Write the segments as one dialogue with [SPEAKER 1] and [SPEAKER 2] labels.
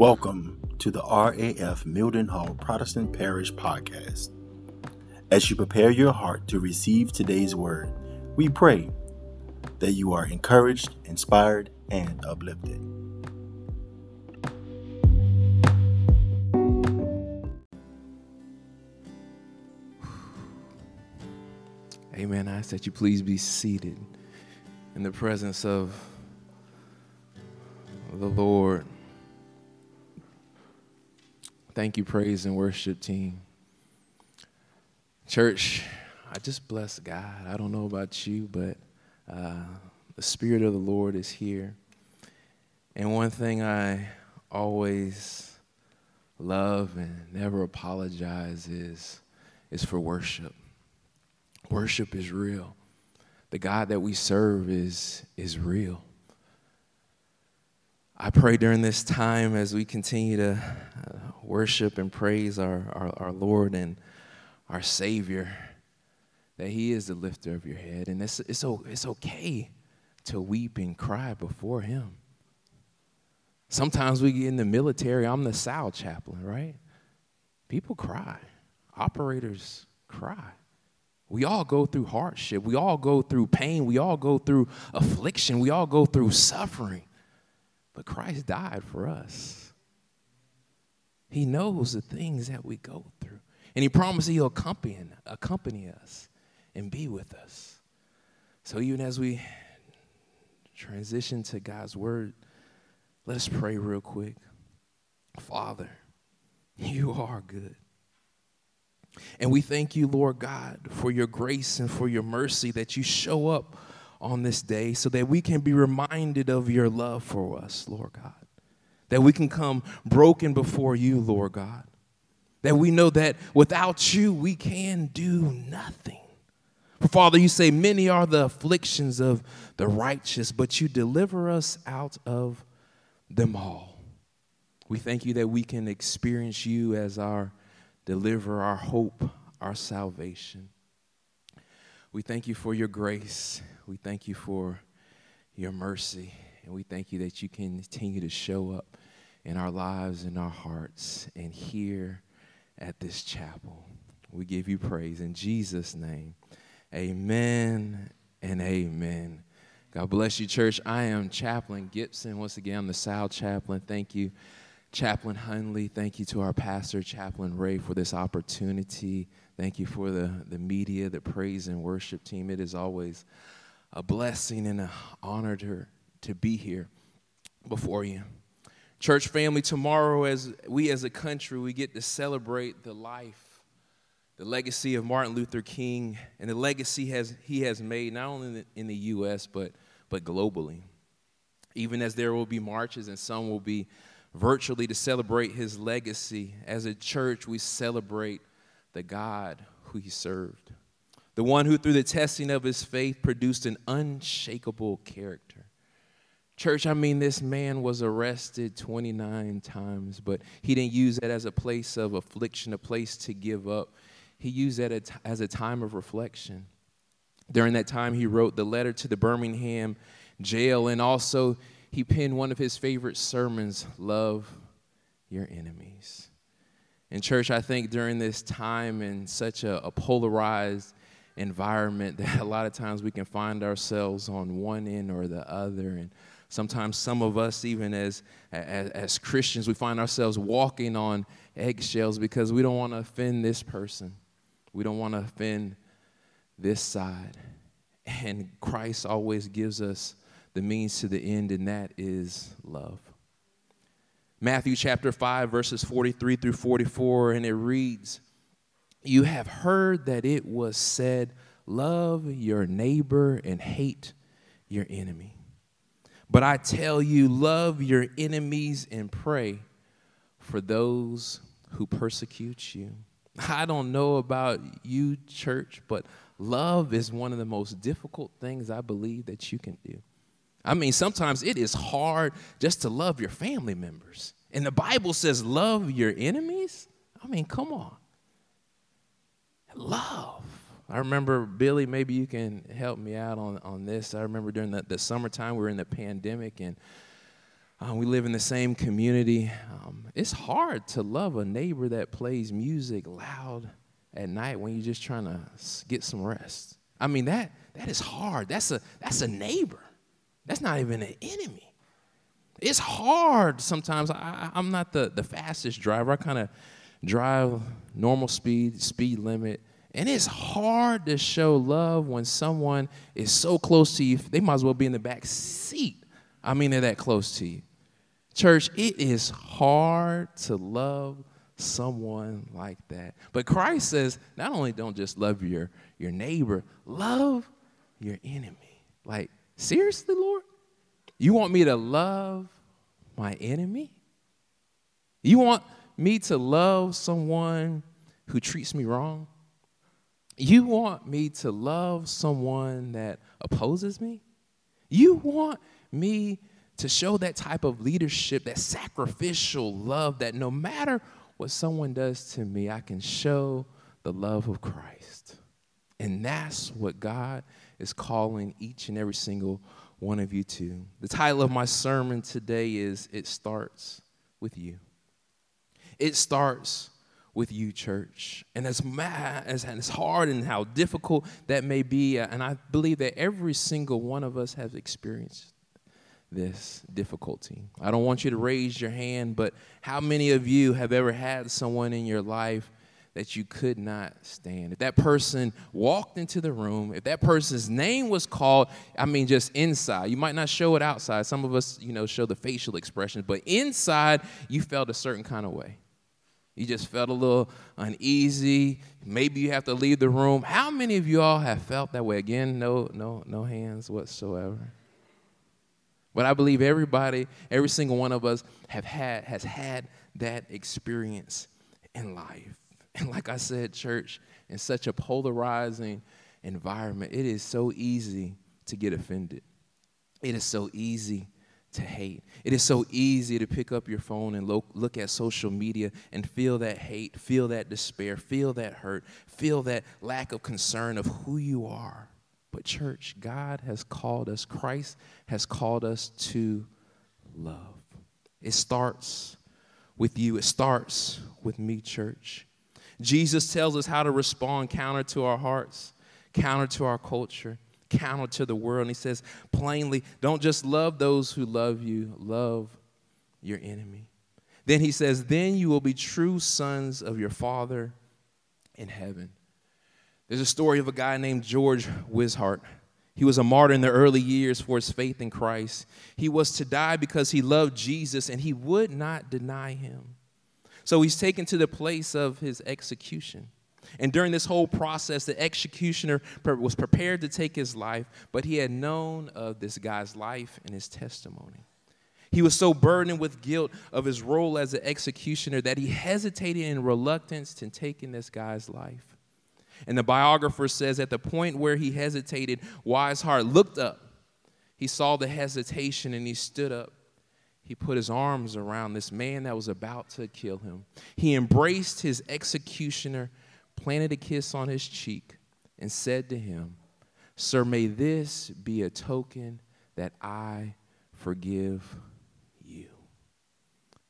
[SPEAKER 1] Welcome to the RAF Mildenhall Protestant Parish Podcast. As you prepare your heart to receive today's word, we pray that you are encouraged, inspired, and uplifted.
[SPEAKER 2] Amen. I ask that you please be seated in the presence of the Lord. Thank you, praise and worship team. Church, I just bless God. I don't know about you, but uh, the Spirit of the Lord is here. And one thing I always love and never apologize is, is for worship. Worship is real. The God that we serve is, is real. I pray during this time as we continue to uh, worship and praise our, our, our, Lord and our Savior that He is the lifter of your head. And it's, it's, it's okay to weep and cry before Him. Sometimes we get in the military, I'm the SAL chaplain, right? People cry, operators cry. We all go through hardship. We all go through pain. We all go through affliction. We all go through suffering. But Christ died for us. He knows the things that we go through. And he promised he'll accompany, accompany us and be with us. So even as we transition to God's word, let us pray real quick. Father, you are good. And we thank you, Lord God, for your grace and for your mercy that you show up on this day so that we can be reminded of your love for us, Lord God. That we can come broken before you, Lord God. That we know that without you, we can do nothing. For Father, you say, Many are the afflictions of the righteous, but you deliver us out of them all. We thank you that we can experience you as our deliver our hope, our salvation. We thank you for your grace. We thank you for your mercy. And we thank you that you continue to show up in our lives, in our hearts, and here at this chapel. We give you praise in Jesus' name. Amen and amen. God bless you, church. I am Chaplain Gibson. Once again, I'm the SAL chaplain. Thank you Chaplain Hunley, thank you to our pastor, Chaplain Ray, for this opportunity. Thank you for the, the media, the praise and worship team. It is always a blessing and an honor to, to be here before you. Church family, tomorrow, as we as a country, we get to celebrate the life, the legacy of Martin Luther King, and the legacy has, he has made not only in the, in the U.S., but, but globally. Even as there will be marches and some will be virtually to celebrate his legacy. As a church, we celebrate the God who he served, the one who, through the testing of his faith, produced an unshakable character. Church, I mean, this man was arrested 29 times, but he didn't use that as a place of affliction, a place to give up. He used that as a time of reflection. During that time, he wrote the letter to the Birmingham jail and also he penned one of his favorite sermons Love Your Enemies. In church, I think during this time in such a, a polarized environment that a lot of times we can find ourselves on one end or the other. And sometimes some of us, even as, as, as Christians, we find ourselves walking on eggshells because we don't want to offend this person. We don't want to offend this side. And Christ always gives us the means to the end, and that is love. Matthew chapter 5, verses 43 through 44, and it reads You have heard that it was said, Love your neighbor and hate your enemy. But I tell you, love your enemies and pray for those who persecute you. I don't know about you, church, but love is one of the most difficult things I believe that you can do. I mean, sometimes it is hard just to love your family members. And the Bible says, love your enemies. I mean, come on. Love. I remember, Billy, maybe you can help me out on, on this. I remember during the, the summertime, we were in the pandemic, and Um, we live in the same community. Um, it's hard to love a neighbor that plays music loud at night when you're just trying to get some rest. I mean that that is hard. That's a that's a neighbor. That's not even an enemy. It's hard sometimes. I, am not the, the fastest driver. I kind of drive normal speed, speed limit. And it's hard to show love when someone is so close to you. They might as well be in the back seat. I mean, they're that close to you. Church, it is hard to love someone like that. But Christ says, not only don't just love your, your neighbor, love your enemy. Like, seriously, Lord? You want me to love my enemy? You want me to love someone who treats me wrong? You want me to love someone that opposes me? You want me to show that type of leadership, that sacrificial love, that no matter what someone does to me, I can show the love of Christ. And that's what God is calling each and every single one of you to. The title of my sermon today is It Starts with You. It starts with you, church. And as mad as and as hard and how difficult that may be, uh, and I believe that every single one of us has experienced this difficulty. I don't want you to raise your hand, but how many of you have ever had someone in your life that you could not stand. If that person walked into the room, if that person's name was called, I mean, just inside, you might not show it outside. Some of us, you know, show the facial expressions, but inside, you felt a certain kind of way. You just felt a little uneasy. Maybe you have to leave the room. How many of you all have felt that way? Again, no, no, no hands whatsoever. But I believe everybody, every single one of us have had, has had that experience in life. And like I said, church, in such a polarizing environment, it is so easy to get offended. It is so easy to hate. It is so easy to pick up your phone and lo- look at social media and feel that hate, feel that despair, feel that hurt, feel that lack of concern of who you are. But, church, God has called us, Christ has called us to love. It starts with you, it starts with me, church. Jesus tells us how to respond counter to our hearts, counter to our culture, counter to the world. And he says plainly, don't just love those who love you, love your enemy. Then he says, then you will be true sons of your Father in heaven. There's a story of a guy named George Wishart. He was a martyr in the early years for his faith in Christ. He was to die because he loved Jesus and he would not deny him. So he's taken to the place of his execution. And during this whole process, the executioner was prepared to take his life, but he had known of this guy's life and his testimony. He was so burdened with guilt of his role as an executioner that he hesitated in reluctance to take in taking this guy's life. And the biographer says at the point where he hesitated, Wishart looked up. He saw the hesitation and he stood up he put his arms around this man that was about to kill him. He embraced his executioner, planted a kiss on his cheek, and said to him, Sir, may this be a token that I forgive you.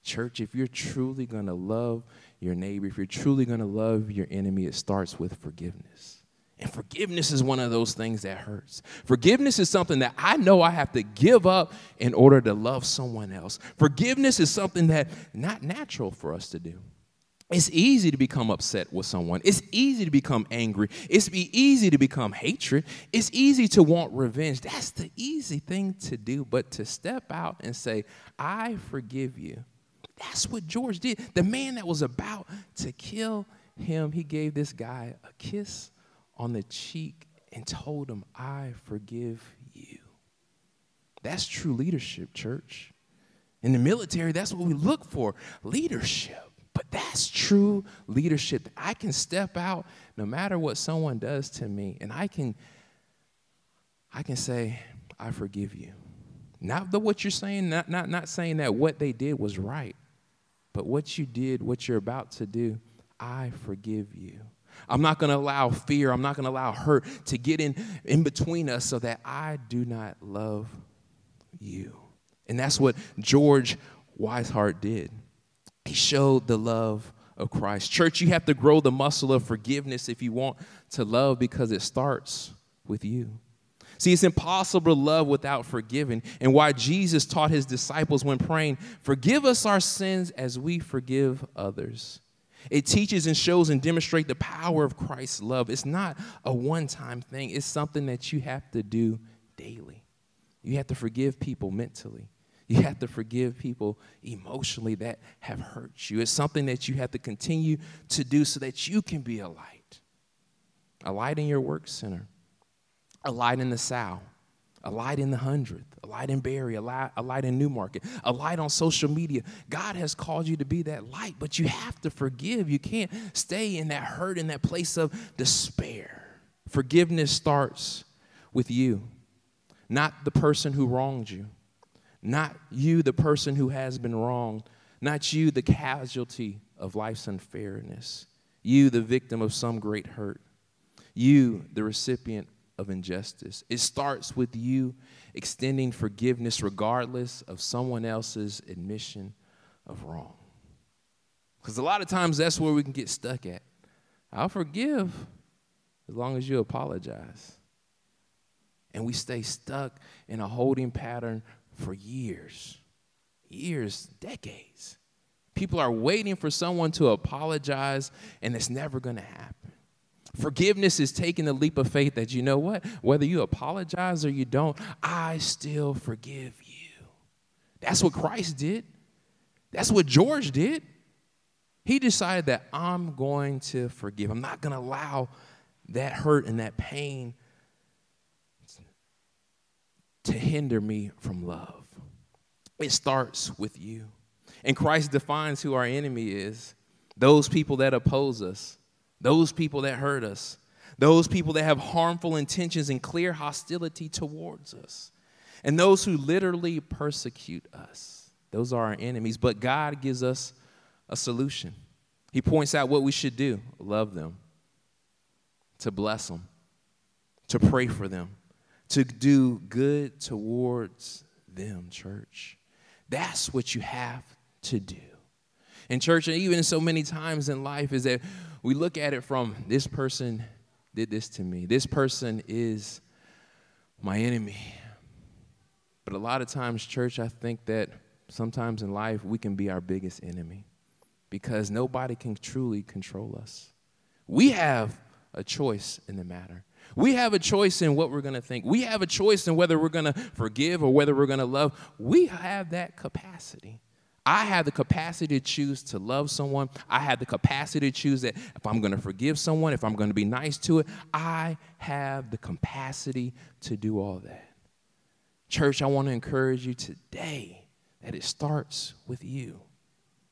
[SPEAKER 2] Church, if you're truly going to love your neighbor, if you're truly going to love your enemy, it starts with forgiveness. And forgiveness is one of those things that hurts. Forgiveness is something that I know I have to give up in order to love someone else. Forgiveness is something that not natural for us to do. It's easy to become upset with someone. It's easy to become angry. It's easy to become hatred. It's easy to want revenge. That's the easy thing to do. But to step out and say, I forgive you. That's what George did. The man that was about to kill him, he gave this guy a kiss on the cheek and told him, I forgive you. That's true leadership, church. In the military, that's what we look for leadership. But that's true leadership. I can step out no matter what someone does to me, and I can, I can say, I forgive you. Not the what you're saying, not, not, not saying that what they did was right, but what you did, what you're about to do, I forgive you. I'm not going to allow fear, I'm not going to allow hurt to get in, in between us so that I do not love you. And that's what George Wishart did. He showed the love of Christ. Church, you have to grow the muscle of forgiveness if you want to love because it starts with you. See, it's impossible to love without forgiving, and why Jesus taught his disciples when praying, Forgive us our sins as we forgive others. It teaches and shows and demonstrates the power of Christ's love. It's not a one time thing, it's something that you have to do daily. You have to forgive people mentally. You have to forgive people emotionally that have hurt you. It's something that you have to continue to do so that you can be a light. A light in your work center, a light in the South, a light in the hundredth, a light in Bury, a light, a light in Newmarket, a light on social media. God has called you to be that light, but you have to forgive. You can't stay in that hurt, in that place of despair. Forgiveness starts with you, not the person who wronged you. Not you, the person who has been wronged. Not you, the casualty of life's unfairness. You, the victim of some great hurt. You, the recipient of injustice. It starts with you extending forgiveness regardless of someone else's admission of wrong. Because a lot of times that's where we can get stuck at. I'll forgive as long as you apologize. And we stay stuck in a holding pattern for years, years, decades. People are waiting for someone to apologize, and it's never going to happen. Forgiveness is taking the leap of faith that you know what? Whether you apologize or you don't, I still forgive you. That's what Christ did. That's what George did. He decided that I'm going to forgive. I'm not going to allow that hurt and that pain to hinder me from love. It starts with you. And Christ defines who our enemy is those people that oppose us, those people that hurt us, those people that have harmful intentions and clear hostility towards us, and those who literally persecute us. Those are our enemies. But God gives us a solution. He points out what we should do love them, to bless them, to pray for them, to do good towards them, church. That's what you have to do. And church, and even so many times in life, is that we look at it from this person did this to me. This person is my enemy. But a lot of times, church, I think that sometimes in life we can be our biggest enemy because nobody can truly control us. We have a choice in the matter. We have a choice in what we're going to think. We have a choice in whether we're going to forgive or whether we're going to love. We have that capacity. I have the capacity to choose to love someone. I have the capacity to choose that if I'm going to forgive someone, if I'm going to be nice to it, I have the capacity to do all that. Church, I want to encourage you today that it starts with you.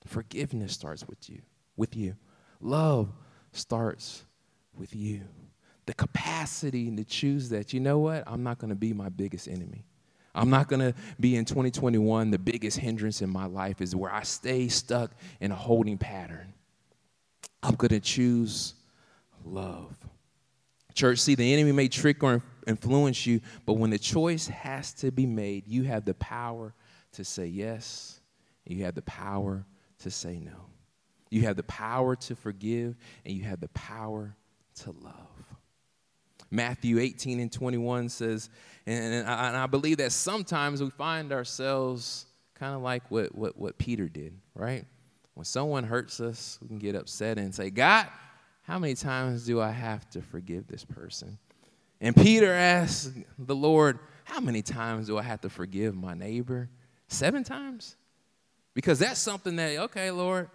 [SPEAKER 2] Forgiveness starts with you, with you. Love starts with you the capacity to choose that, you know what? I'm not going to be my biggest enemy. I'm not going to be in 2021 the biggest hindrance in my life is where I stay stuck in a holding pattern. I'm going to choose love. Church, see, the enemy may trick or influence you, but when the choice has to be made, you have the power to say yes, you have the power to say no. You have the power to forgive, and you have the power to love. Matthew 18 and 21 says, and I, and I believe that sometimes we find ourselves kind of like what, what, what Peter did, right? When someone hurts us, we can get upset and say, God, how many times do I have to forgive this person? And Peter asked the Lord, How many times do I have to forgive my neighbor? Seven times? Because that's something that, okay, Lord,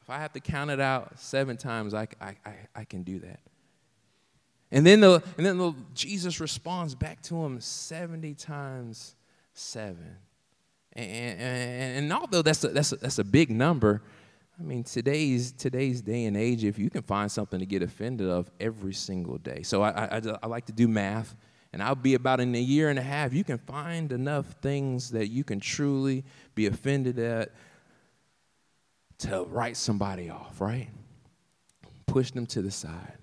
[SPEAKER 2] if I have to count it out seven times, I, I, I, I can do that. And then, the, and then the, Jesus responds back to him 70 times 7. And, and, and although that's a, that's, a, that's a big number, I mean, today's, today's day and age, if you can find something to get offended of every single day. So I, I, I like to do math, and I'll be about in a year and a half, you can find enough things that you can truly be offended at to write somebody off, right? Push them to the side.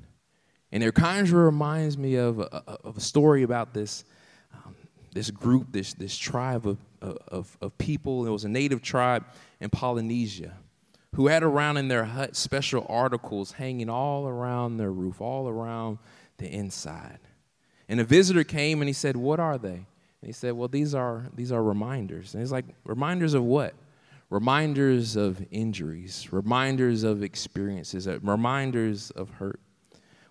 [SPEAKER 2] And it kind of reminds me of a, of a story about this, um, this group, this, this tribe of, of, of people. It was a native tribe in Polynesia who had around in their hut special articles hanging all around their roof, all around the inside. And a visitor came and he said, What are they? And he said, Well, these are these are reminders. And he's like, Reminders of what? Reminders of injuries, reminders of experiences, uh, reminders of hurt.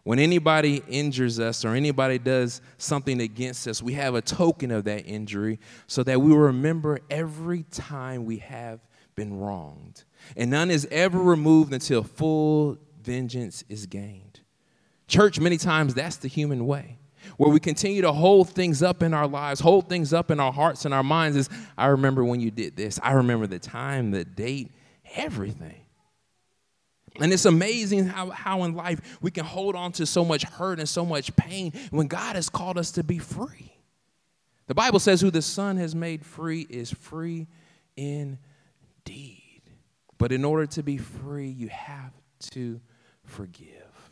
[SPEAKER 2] When anybody injures us or anybody does something against us, we have a token of that injury so that we remember every time we have been wronged. And none is ever removed until full vengeance is gained. Church, many times, that's the human way. Where we continue to hold things up in our lives, hold things up in our hearts and our minds is, I remember when you did this. I remember the time, the date, everything. And it's amazing how, how in life we can hold on to so much hurt and so much pain when God has called us to be free. The Bible says, Who the Son has made free is free indeed. But in order to be free, you have to forgive.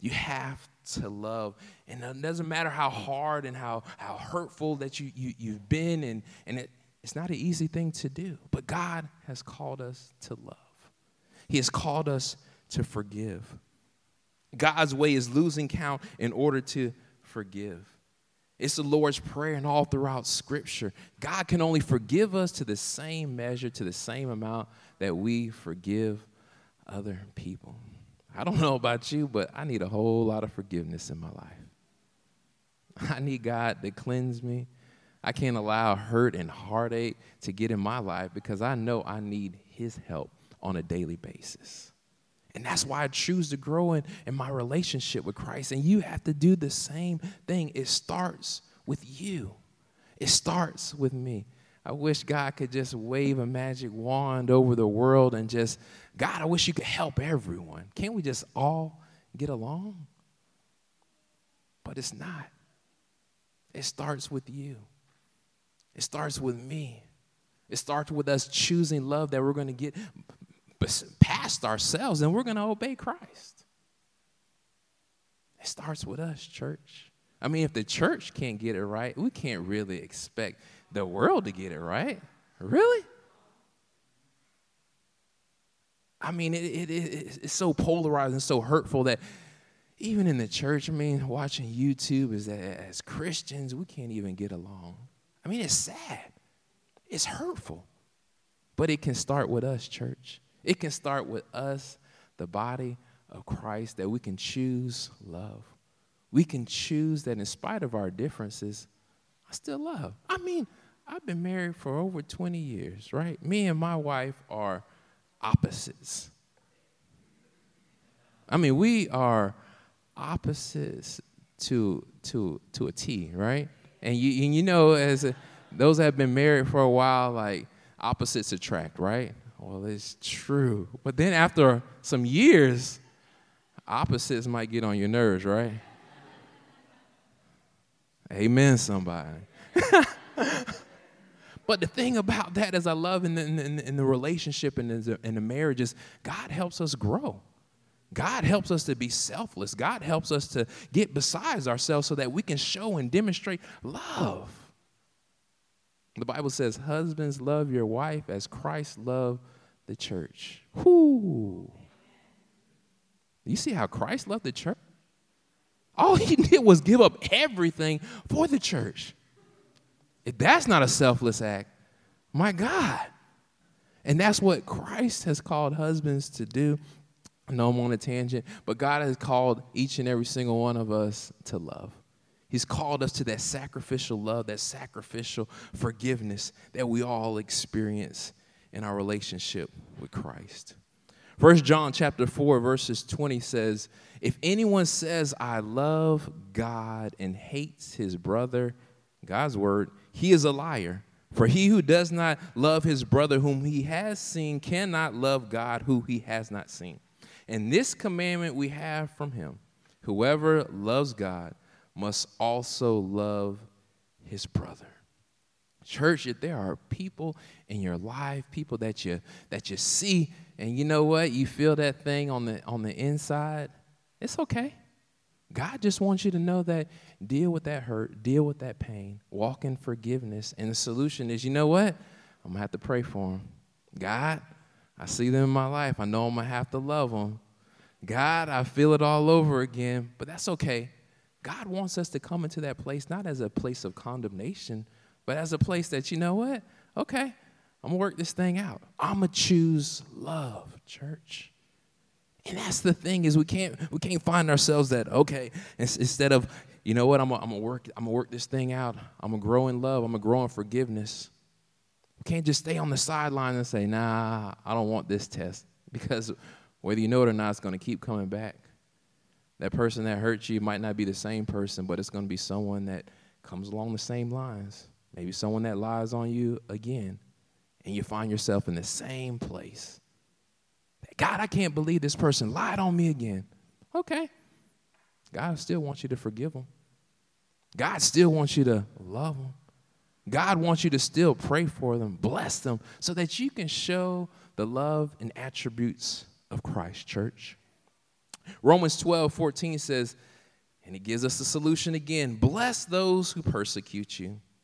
[SPEAKER 2] You have to love. And it doesn't matter how hard and how, how hurtful that you, you, you've been, and, and it, it's not an easy thing to do. But God has called us to love. He has called us to forgive. God's way is losing count in order to forgive. It's the Lord's Prayer and all throughout Scripture. God can only forgive us to the same measure, to the same amount that we forgive other people. I don't know about you, but I need a whole lot of forgiveness in my life. I need God to cleanse me. I can't allow hurt and heartache to get in my life because I know I need His help on a daily basis. And that's why I choose to grow in, in my relationship with Christ. And you have to do the same thing. It starts with you, it starts with me. I wish God could just wave a magic wand over the world and just, God, I wish you could help everyone. Can't we just all get along? But it's not. It starts with you, it starts with me. It starts with us choosing love that we're going to get past ourselves and we're going to obey Christ. It starts with us, church. I mean, if the church can't get it right, we can't really expect the world to get it right. Really? I mean, it, it, it, it's so polarized and so hurtful that even in the church, I mean, watching YouTube is that as Christians, we can't even get along. I mean, it's sad. It's hurtful. But it can start with us, church. It can start with us, the body of Christ, that we can choose love. We can choose that in spite of our differences, I still love. I mean, I've been married for over 20 years, right? Me and my wife are opposites. I mean, we are opposites to to to a T, right? And you and you know, as a, those that have been married for a while, like opposites attract, right? Well, it's true. But then after some years, opposites might get on your nerves, right? Amen, somebody. but the thing about that is, I love in the, in, in the relationship and in the, in the marriage is God helps us grow. God helps us to be selfless. God helps us to get besides ourselves so that we can show and demonstrate love. The Bible says, Husbands, love your wife as Christ loved the church. Whoo. You see how Christ loved the church? All he did was give up everything for the church. If that's not a selfless act, my God. And that's what Christ has called husbands to do. No, I'm on a tangent, but God has called each and every single one of us to love. He's called us to that sacrificial love, that sacrificial forgiveness that we all experience in our relationship with Christ. First John chapter 4 verses 20 says, "If anyone says I love God and hates his brother, God's word, he is a liar. For he who does not love his brother whom he has seen cannot love God who he has not seen. And this commandment we have from him, whoever loves God must also love his brother." Church, if there are people in your life, people that you that you see, and you know what, you feel that thing on the on the inside, it's okay. God just wants you to know that deal with that hurt, deal with that pain, walk in forgiveness. And the solution is you know what? I'm to have to pray for them. God, I see them in my life. I know I'm to have to love them. God, I feel it all over again, but that's okay. God wants us to come into that place not as a place of condemnation, but as a place that, you know what? Okay, I'm gonna work this thing out. I'm gonna choose love, church. And that's the thing is we can't we can't find ourselves that okay instead of you know what I'm gonna, I'm gonna work I'm gonna work this thing out. I'm gonna grow in love. I'm gonna grow in forgiveness. We can't just stay on the sideline and say nah I don't want this test because whether you know it or not, it's gonna keep coming back. That person that hurt you might not be the same person, but it's gonna be someone that comes along the same lines. Maybe someone that lies on you again, and you find yourself in the same place. God, I can't believe this person lied on me again. Okay. God still wants you to forgive them. God still wants you to love them. God wants you to still pray for them, bless them, so that you can show the love and attributes of Christ, church. Romans 12, 14 says, and he gives us the solution again bless those who persecute you,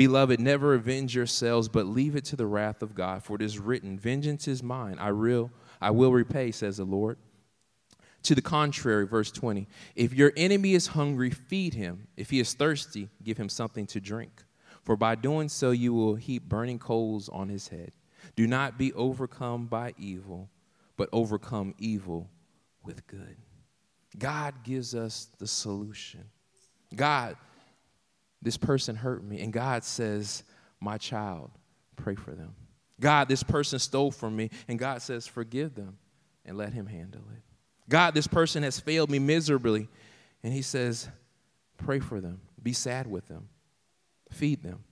[SPEAKER 2] Beloved, never avenge yourselves, but leave it to the wrath of God, for it is written, Vengeance is mine, I will, I will repay, says the Lord. To the contrary, verse 20, if your enemy is hungry, feed him. If he is thirsty, give him something to drink. For by doing so, you will heap burning coals on his head. Do not be overcome by evil, but overcome evil with good. God gives us the solution. God, this person hurt me, and God says, My child, pray for them. God, this person stole from me, and God says, Forgive them and let him handle it. God, this person has failed me miserably, and he says, Pray for them, be sad with them, feed them,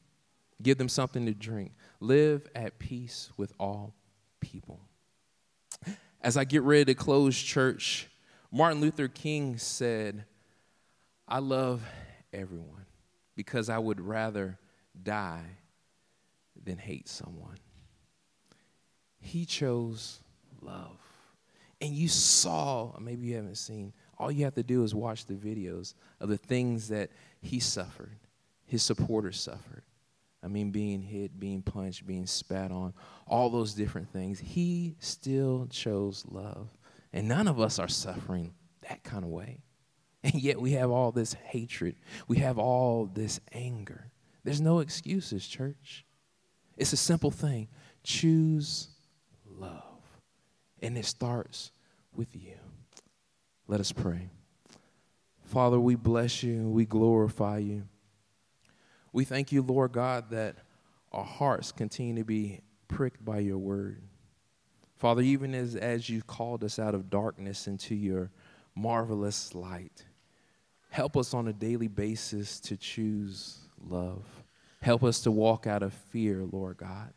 [SPEAKER 2] give them something to drink, live at peace with all people. As I get ready to close church, Martin Luther King said, I love everyone because I would rather die than hate someone. He chose love. And you saw, maybe you haven't seen, all you have to do is watch the videos of the things that he suffered, his supporters suffered. I mean, being hit, being punched, being spat on, all those different things. He still chose love. And none of us are suffering that kind of way. And yet we have all this hatred, we have all this anger. There's no excuses, church. It's a simple thing choose love. And it starts with you. Let us pray. Father, we bless you and we glorify you. We thank you, Lord God, that our hearts continue to be pricked by your word. Father, even as, as you called us out of darkness into your marvelous light, help us on a daily basis to choose love. Help us to walk out of fear, Lord God,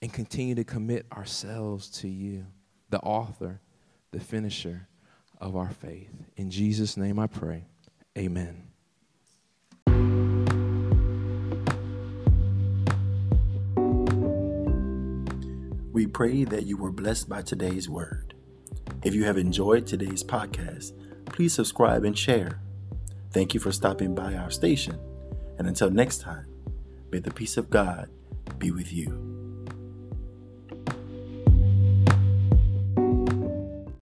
[SPEAKER 2] and continue to commit ourselves to you, the author, the finisher of our faith. In Jesus' name I pray. Amen.
[SPEAKER 1] We pray that you were blessed by today's word. If you have enjoyed today's podcast, please subscribe and share. Thank you for stopping by our station. And until next time, may the peace of God be with you.